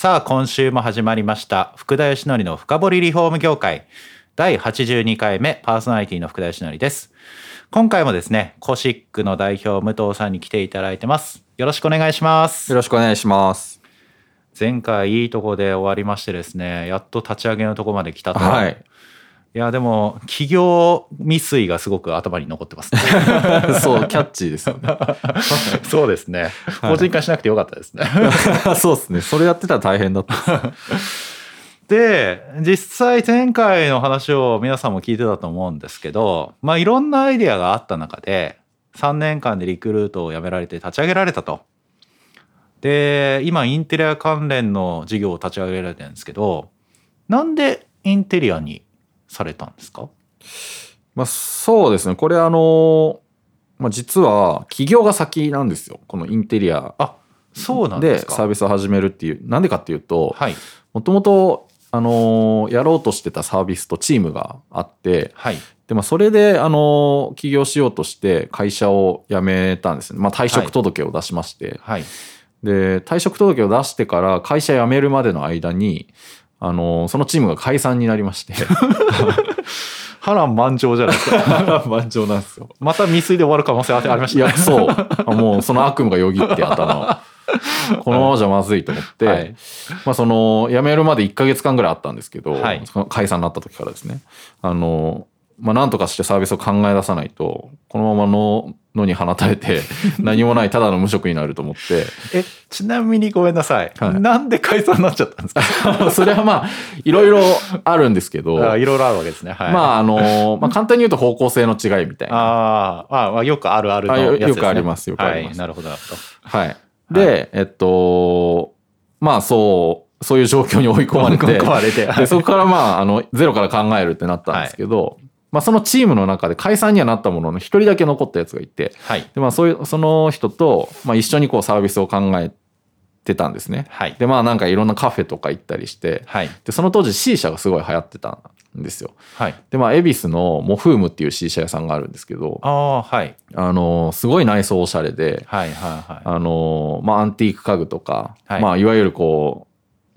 さあ今週も始まりました。福田義則の深掘りリフォーム業界。第82回目パーソナリティの福田義則です。今回もですねコシックの代表武藤さんに来ていただいてます。よろしくお願いします。よろしくお願いします。前回いいとこで終わりましてですねやっと立ち上げのとこまで来たと。はい。いやでも企業未遂がすごく頭に残ってますね そう、キャッチーですよね。そうですね個人化しなくてよかったですね そうですね。それやってたら大変だった。で実際前回の話を皆さんも聞いてたと思うんですけどまあいろんなアイデアがあった中で3年間でリクルートを辞められて立ち上げられたと。で今インテリア関連の事業を立ち上げられてるんですけどなんでインテリアにされたんですか？まあ、そうですね。これあの、まあ、実は企業が先なんですよ。このインテリアあそうなんでですか？サービスを始めるっていう。なんでかっていうと、はいもともと、あのやろうとしてたサービスとチームがあって、はいで、まあ、それで、あの起業しようとして会社を辞めたんですね。まあ、退職届を出しまして、はいで退職届を出してから会社辞めるまでの間にあのそのチームが解散になりまして。波乱万丈じゃないですか。満場なんですよ。また未遂で終わる可能性ありましたいやそう。もうその悪夢がよぎって頭を。このままじゃまずいと思って、はい。まあ、その辞めるまで1か月間ぐらいあったんですけど、はい。解散になった時からですね。あの、まあ、なんとかしてサービスを考え出さないとこのままの野に放たれて 何もないただの無職になると思って。えちなみにごめんなさい、はいなんで解散になっちゃったんですか？それはまあいろいろあるんですけどあいろいろあるわけですね。はい、まああのまあ簡単に言うと方向性の違いみたいな。あーまあ、まあ、よくあるあるのやつです、ね。よくありますよくありますはい、なるほど、なるほど。はい。で、えっとまあそうそういう状況に追い込まれて追い込まれてはいでそこからまああのゼロから考えるってなったんですけど、まあそのチームの中で解散にはなったものの一人だけ残ったやつがいてはい。でまあそういうその人と、まあ、一緒にこうサービスを考えてたんですね。はい。でまあなんかいろんなカフェとか行ったりしてはい。でその当時 C 社がすごい流行ってたんですよ。はい。でまあ恵比寿のモフームっていう C 社屋さんがあるんですけどああ、はい。あのすごい内装おしゃれではい、はい、はい。あのまあアンティーク家具とか、はいい、まあいわゆるこう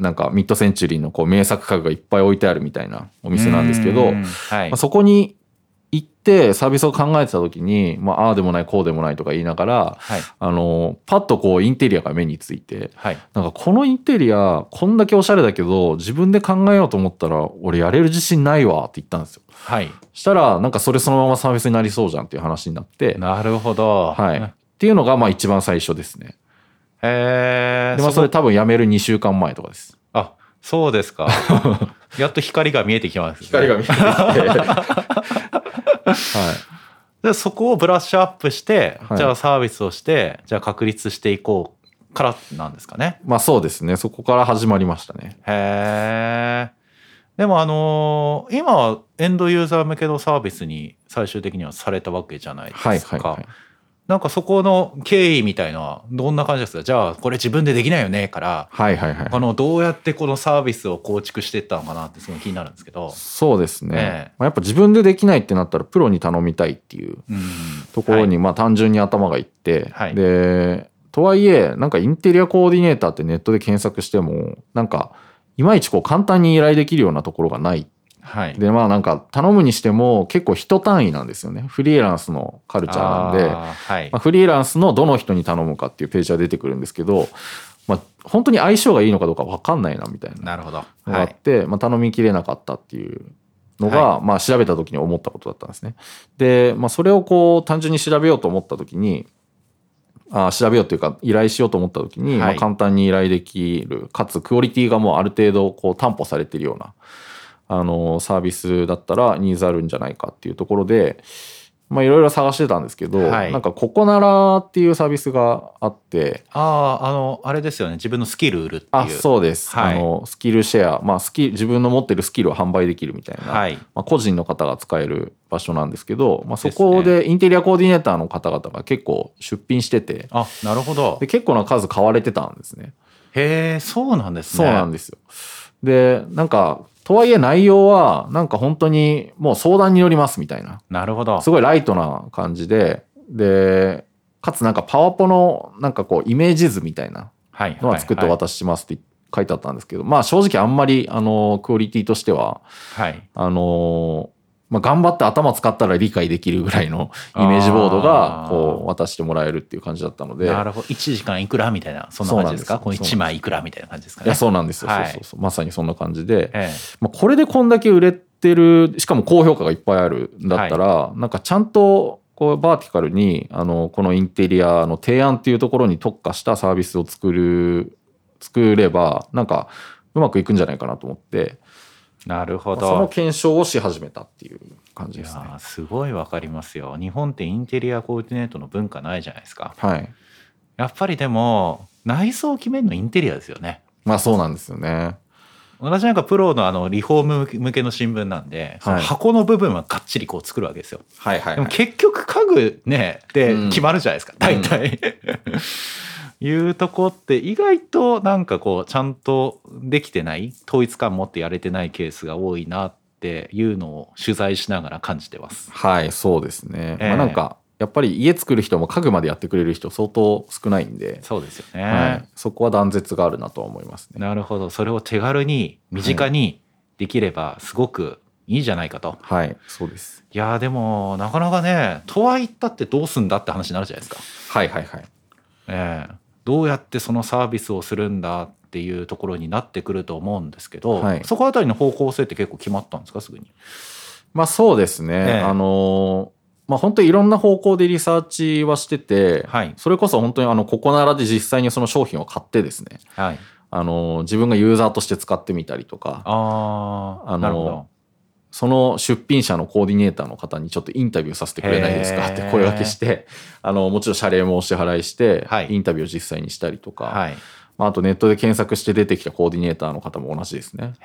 なんかミッドセンチュリーのこう名作家具がいっぱい置いてあるみたいなお店なんですけど、はいまあ、。そこに行ってサービスを考えてた時に、まあ、ああでもないこうでもないとか言いながらはい。あのパッとこうインテリアが目についてはい。なんかこのインテリアこんだけおしゃれだけど自分で考えようと思ったら俺やれる自信ないわって言ったんですよ。はい。したらなんかそれそのままサービスになりそうじゃんっていう話になって、なるほど。はい、っていうのがまあ一番最初ですね。へえ。でまあそれ多分辞める2週間前とかです。あ、そうですか。やっと光が見えてきます、ね。見えてきて。はい。でそこをブラッシュアップして、はいじゃあサービスをしてじゃあ確立していこうからなんですかね。まあそうですね。そこから始まりましたね。へえ。でもあのー今はエンドユーザー向けのサービスに最終的にはされたわけじゃないですか。はいはいはい。なんかそこの経緯みたいなどんな感じですか？じゃあこれ自分でできないよねから、はいはいはい。あのどうやってこのサービスを構築していったのかなってすごい気になるんですけど。そうですね。ええまあ、やっぱ自分でできないってなったらプロに頼みたいっていううんところにまあ単純に頭がいって、はいでとはいえなんかインテリアコーディネーターってネットで検索してもなんかいまいちこう簡単に依頼できるようなところがないはい。でまあなんか頼むにしても結構人単位なんですよねフリーランスのカルチャーなんではいまあ、フリーランスのどの人に頼むかっていうページが出てくるんですけど、まあ、本当に相性がいいのかどうか分かんないなみたいななるほど。のがあはい。って、まあ、頼みきれなかったっていうのが、はまあ、調べた時に思ったことだったんですね。で、まあ、それをこう単純に調べようと思った時にあ調べようというか依頼しようと思った時に、はいまあ、簡単に依頼できるかつクオリティがもうある程度こう担保されているようなあのサービスだったらニーズあるんじゃないかっていうところで、ままあいろいろ探してたんですけど、はい。なんかココナラっていうサービスがあって、あああのあれですよね。自分のスキル売るっていう。あそうです、はい。あのスキルシェア、まあ、スキ自分の持ってるスキルを販売できるみたいな、はい。まあ、個人の方が使える場所なんですけど、まあ、そこでインテリアコーディネーターの方々が結構出品しててあなるほど。で結構な数買われてたんですね。へえそうなんですそうねなんですよ。でなんかとはいえ内容はなんか本当にもう相談に乗りますみたいな。なるほど。すごいライトな感じで。でかつなんかパワポのなんかこうイメージ図みたいなはいのは作っておはい渡ししますって書いてあったんですけど、まあ正直あんまりあのクオリティとしてははい。あのまあ、頑張って頭使ったら理解できるぐらいのイメージボードがこう渡してもらえるっていう感じだったので。なるほど。1時間いくらみたいなそんな感じですか？このそうなんです1枚いくらみたいな感じですかね？いやそうなんですよ、はい。そうそうそう。まさにそんな感じで、えまあ、これでこんだけ売れてるしかも高評価がいっぱいあるんだったら、なんかちゃんとこうバーティカルにあのこのインテリアの提案っていうところに特化したサービスを作る作ればなんかうまくいくんじゃないかなと思って。えなるほまあそのど検証をし始めたっていう感じいですね。すごいわかりますよ日本ってインテリアコーディネートの文化ないじゃないですかはい。やっぱりでも内装を決めるのインテリアですよねまあそうなんですよね。私なんかプロのあのリフォーム向けの新聞なんで、はい箱の部分はがっちりこう作るわけですよ。はいはい、でも結局家具ねでうん決まるじゃないですか、大体。いうとこって意外となんかこうちゃんとできてない統一感持ってやれてないケースが多いなっていうのを取材しながら感じてます。はい、そうですね。ええまあなんか、やっぱり家作る人も家具までやってくれる人相当少ないんで、そうですよね。はい、そこは断絶があるなとは思いますね。なるほどそれを手軽に身近にできればすごくいいじゃないかと。はい、そうです。いやーでもなかなかねとは言ったってどうすんだって話になるじゃないですか。はいはいはい。ええどうやってそのサービスをするんだっていうところになってくると思うんですけど、はいそこあたりの方向性って結構決まったんですかすぐに？まあそうですね。ええあのーまあ本当にいろんな方向でリサーチはしてて、はいそれこそ本当にあの、ココナラで実際にその商品を買ってですね、はい、あのー自分がユーザーとして使ってみたりとか、あああのなるほど。その出品者のコーディネーターの方にちょっとインタビューさせてくれないですか？って声掛けして、あの、もちろん謝礼もお支払いして、はいインタビューを実際にしたりとか、はい。まあ、あとネットで検索して出てきたコーディネーターの方も同じですね。もう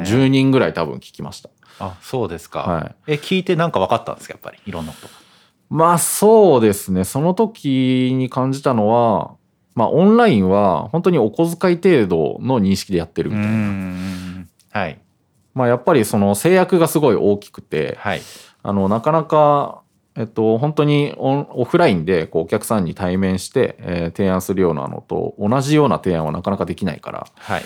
10人ぐらい多分聞きました。あそうですか。はいえ聞いてなんか分かったんですか？やっぱりいろんなことが。まあそうですね。その時に感じたのは、まあオンラインは本当にお小遣い程度の認識でやってるみたいな。んはいまあやっぱりその制約がすごい大きくて、はいあの、なかなか、えっと、本当にオンオフラインでこうお客さんに対面して、えー提案するようなのと同じような提案はなかなかできないから、はい。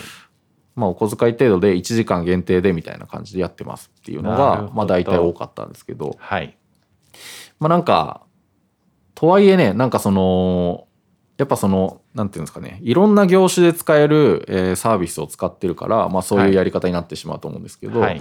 まあお小遣い程度で1時間限定でみたいな感じでやってますっていうのがまあ大体多かったんですけど、はい。まあなんか、とはいえね、なんかその、やっぱその、なんていうんですかね、いろんな業種で使える、えーサービスを使ってるから、まあそういうやり方になってしまうと思うんですけど、はい。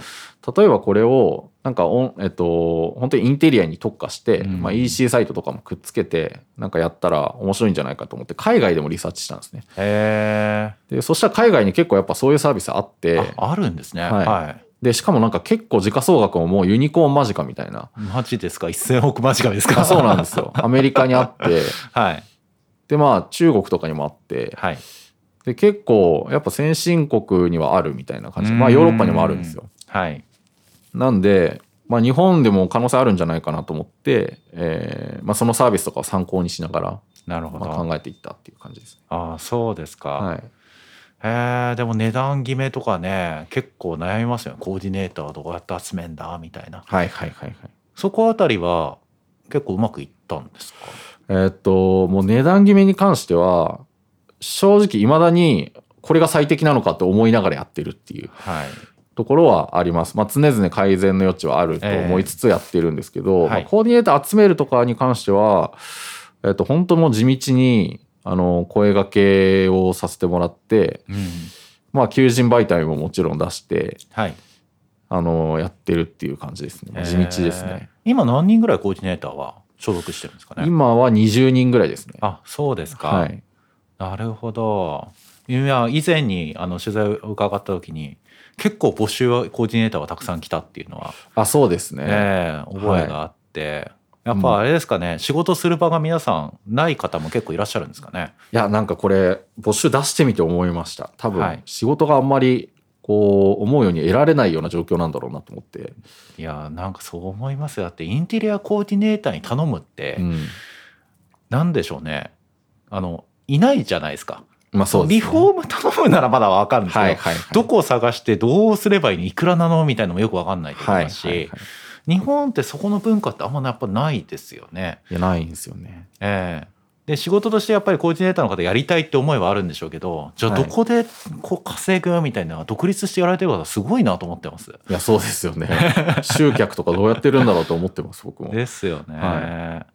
例えばこれを、なんかオン、えっと、本当にインテリアに特化して、うんまあ EC サイトとかもくっつけて、なんかやったら面白いんじゃないかと思って、海外でもリサーチしたんですね。へで、そしたら海外に結構やっぱそういうサービスあってえ。、ああるんですね。はいはい。で、しかもなんか結構時価総額ももうユニコーン間近みたいな。マジですか？1000億間近ですか？あそうなんですよ。アメリカにあって、はい。で、まあ中国とかにもあって、はい。で、結構やっぱ先進国にはあるみたいな感じで、まあヨーロッパにもあるんですよ。はい。なんで、まあ日本でも可能性あるんじゃないかなと思って、えーまあそのサービスとかを参考にしながら、なるほど。まあ、考えていったっていう感じですね。ああ、そうですか。はい。へえ、でも値段決めとかね、結構悩みますよね。コーディネーターどうやって集めんだみたいな。はいはいはいはい。そこあたりは結構うまくいったんですか？えーっと、もう値段決めに関しては、正直未だにこれが最適なのかって思いながらやってるっていうはい。ところはあります。まあ常々改善の余地はあると思いつつやってるんですけど、はいまあコーディネーター集めるとかに関しては、えーっと、本当もう地道に、あの、声掛けをさせてもらって、うん。まあ求人媒体ももちろん出して、はい。あの、やってるっていう感じですね。地道ですね。へえ。今何人ぐらいコーディネーターは？所属してるんですかね今は20人ぐらいですね。あ、そうですか。はい。なるほど。いや、以前にあの取材を伺った時に、結構募集はコーディネーターはたくさん来たっていうのは、あ、そうですね。ええ覚えがあって、やっぱあれですかね、仕事する場が皆さんない方も結構いらっしゃるんですかね。いやなんかこれ募集出してみて思いました多分、はい仕事があんまりこう思うように得られないような状況なんだろうなと思って、いやなんかそう思いますよ。だってインテリアコーディネーターに頼むって、うん、なんでしょうね。あのいないじゃないですか。まあそうね、リフォーム頼むならまだわかるんですけど、はいはいはい。どこを探してどうすればいいの？いくらなの？みたいなのもよくわかんないと思はいいますし、はいはい。日本ってそこの文化ってあんまやっぱないですよね。いやないんですよね。ええで仕事としてやっぱりコーディネーターの方やりたいって思いはあるんでしょうけどじゃあはい。どこでこう稼ぐみたいな独立してやられてる方すごいなと思ってます。いやそうですよね。集客とかどうやってるんだろうと思ってます僕も。ですよね。は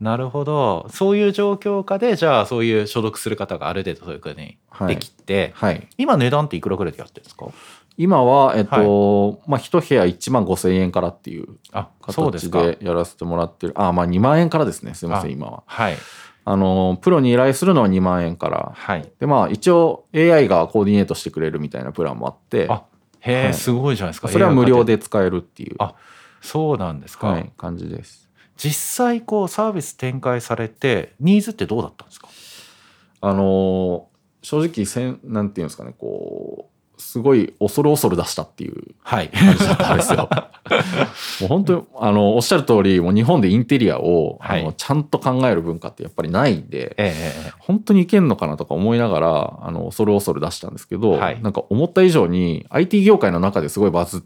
なるほど。そういう状況下でじゃあそういう所属する方がある程度そういうふうにできて、はい。今値段っていくらぐらいでやってるんですか？今はえっと、まあ一部屋1万5千円からっていうあそうですか。形でやらせてもらってる。あまあ2万円からですね。すいませんあ今は。はいあのプロに依頼するのは2万円からはい。でまあ一応 AI がコーディネートしてくれるみたいなプランもあってあへえ、はいすごいじゃないですか。それは無料で使えるっていうあそうなんですか。はい、感じです実際こうサービス展開されてニーズってどうだったんですか？あの正直せんなんていうんですかねこうすごい恐る恐る出したっていうはい。感じだったんですよ。もう本当にあのおっしゃる通りもう日本でインテリアを、はいあのちゃんと考える文化ってやっぱりないんで、ええ本当にいけんのかなとか思いながらあの恐る恐る出したんですけど、はいなんか思った以上に IT 業界の中ですごいバズっ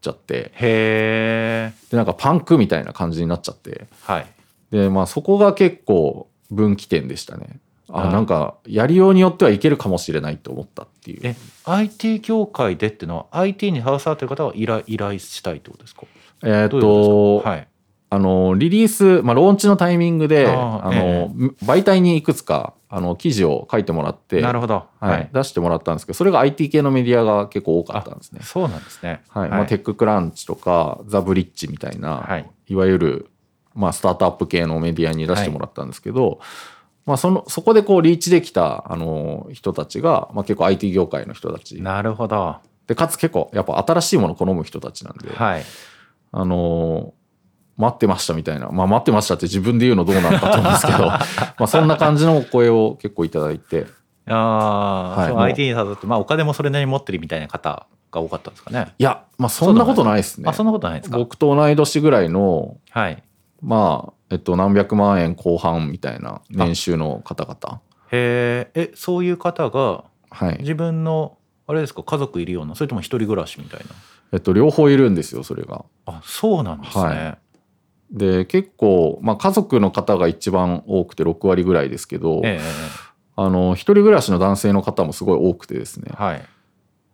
ちゃってへえ。でなんかパンクみたいな感じになっちゃってはい。でまあそこが結構分岐点でしたね。あなんかやりようによってはいけるかもしれないと思ったっていう。え IT 業界でっていうのは IT に携わってる方は依頼依頼したいってことですか？えーっどういうこと。はい。あのリリース、まあ、ローンチのタイミングであの、媒体にいくつかあの記事を書いてもらってなるほど。はい出してもらったんですけどそれが IT 系のメディアが結構多かったんですね。そうなんですね。はいまあ、テッククランチとかザ・ブリッジみたいな、はいい、わゆる、まあ、スタートアップ系のメディアに出してもらったんですけど、まあ、そのそこでこうリーチできたあの人たちが、まあ、結構 IT 業界の人たちなるほど。でかつ結構やっぱ新しいものを好む人たちなんで、はい。あのー待ってましたみたいな、まあ、待ってましたって自分で言うのどうなのかと思うんですけど まあそんな感じのお声を結構いただいてああ、はい IT に携わってまあお金もそれなりに持ってるみたいな方が多かったんですかね。いや、まあ、そんなことないですねあそんなことないですか。僕と同い年ぐらいのはい。まあえっと何百万円後半みたいな年収の方々へえ、えそういう方がはい自分のあれですか家族いるようなそれとも一人暮らしみたいな？えっと両方いるんですよそれが。あそうなんですね。はで結構、まあ、家族の方が一番多くて6割ぐらいですけど、えええあの一人暮らしの男性の方もすごい多くてですねえ、はい。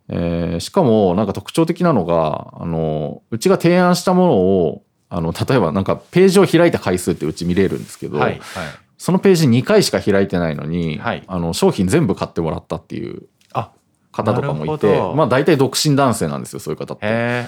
えーしかもなんか特徴的なのがあのうちが提案したものをあの例えばなんかページを開いた回数ってうち見れるんですけど、はいはい。そのページ2回しか開いてないのに、はい。あの商品全部買ってもらったっていうあ方とかもいてまあ大体独身男性なんですよそういう方って。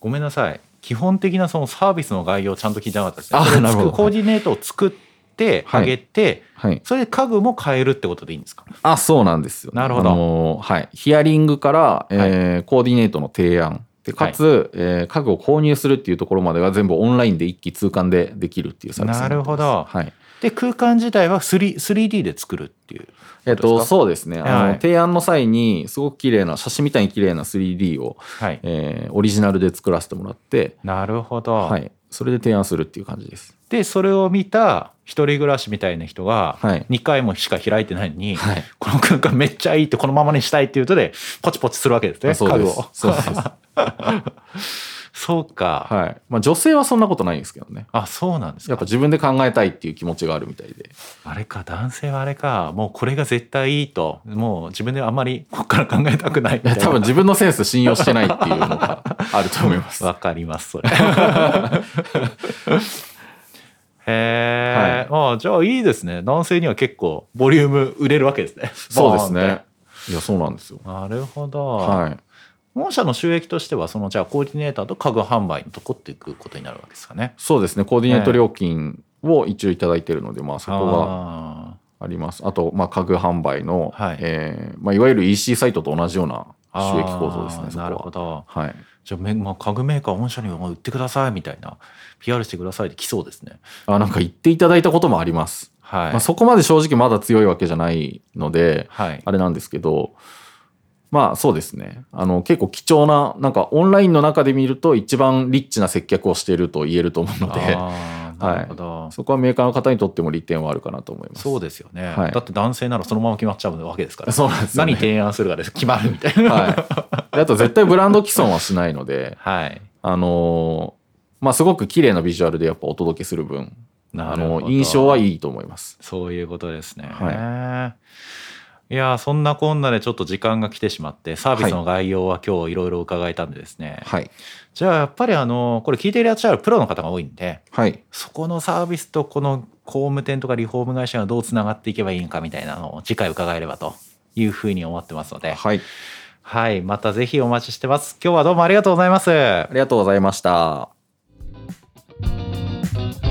ごめんなさい。基本的なそのサービスの概要ちゃんと聞いてなかったですね。あなるほど。コーディネートを作ってはい。あげて、はい、それで家具も買えるってことでいいんですか？あそうなんですよ、なるほど。あのはい、ヒアリングから、えーコーディネートの提案でかつ、えー家具を購入するっていうところまでが全部オンラインで一気通貫でできるっていうサービスなるほどはいで空間自体は 3- 3D で作るっていう。えっと、どうですか？そうですねあの、はい提案の際にすごく綺麗な写真みたいに綺麗な 3D を、はい。えーオリジナルで作らせてもらって、なるほど。はい、それで提案するっていう感じです。でそれを見た一人暮らしみたいな人がはい2回もしか開いてないのに、はいこの空間めっちゃいいってこのままにしたいっていうとでポチポチするわけですね家具を。そう。そうか、はい。まあ女性はそんなことないんですけどね。あそうなんですかやっぱ自分で考えたいっていう気持ちがあるみたいで。あれか男性はあれかもうこれが絶対いいともう自分であんまりここから考えたくないみたいな多分自分のセンス信用してないっていうのがあると思います。わかりますそれ へえ、ああじゃあいいですね男性には結構ボリューム売れるわけですねそうですね。いや、そうなんですよて。なるほど、はい。御社の収益としてはそのじゃあコーディネーターと家具販売のとこっていくことになるわけですかね。そうですね。コーディネート料金を一応いただいてるので、まあそこがああります。あと、まあ家具販売の、はいえーまあいわゆる EC サイトと同じようなー収益構造ですね。なるほど。はい。じゃあめ、まあ、家具メーカー御社には売ってくださいみたいな PR してくださいって来そうですね。あなんか言っていただいたこともあります。はい、まあ、そこまで正直まだ強いわけじゃないので、はい。あれなんですけど、まあそうですね。あの結構貴重な、なんかオンラインの中で見ると一番リッチな接客をしていると言えると思うので、なるほど、そこはメーカーの方にとっても利点はあるかなと思います。そうですよね、はい。だって男性ならそのまま決まっちゃうわけですから。そうなんですよね。何提案するかで決まるみたいな。はい。であと絶対ブランド既存はしないので、はい。あのーまあすごく綺麗なビジュアルでやっぱお届けする分、あなるほど。の印象はいいと思います。そういうことですね。、はいやーそんなこんなでちょっと時間が来てしまってサービスの概要は今日いろいろ伺えたんでですね、はい。じゃあやっぱりあのこれ聞いていらっしゃるプロの方が多いんではい。そこのサービスとこの工務店とかリフォーム会社がどうつながっていけばいいのかみたいなのを次回伺えればというふうに思ってますので、はい。はい、またぜひお待ちしてます。今日はどうもありがとうございます。ありがとうございました。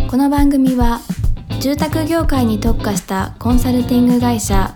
この番組は住宅業界に特化したコンサルティング会社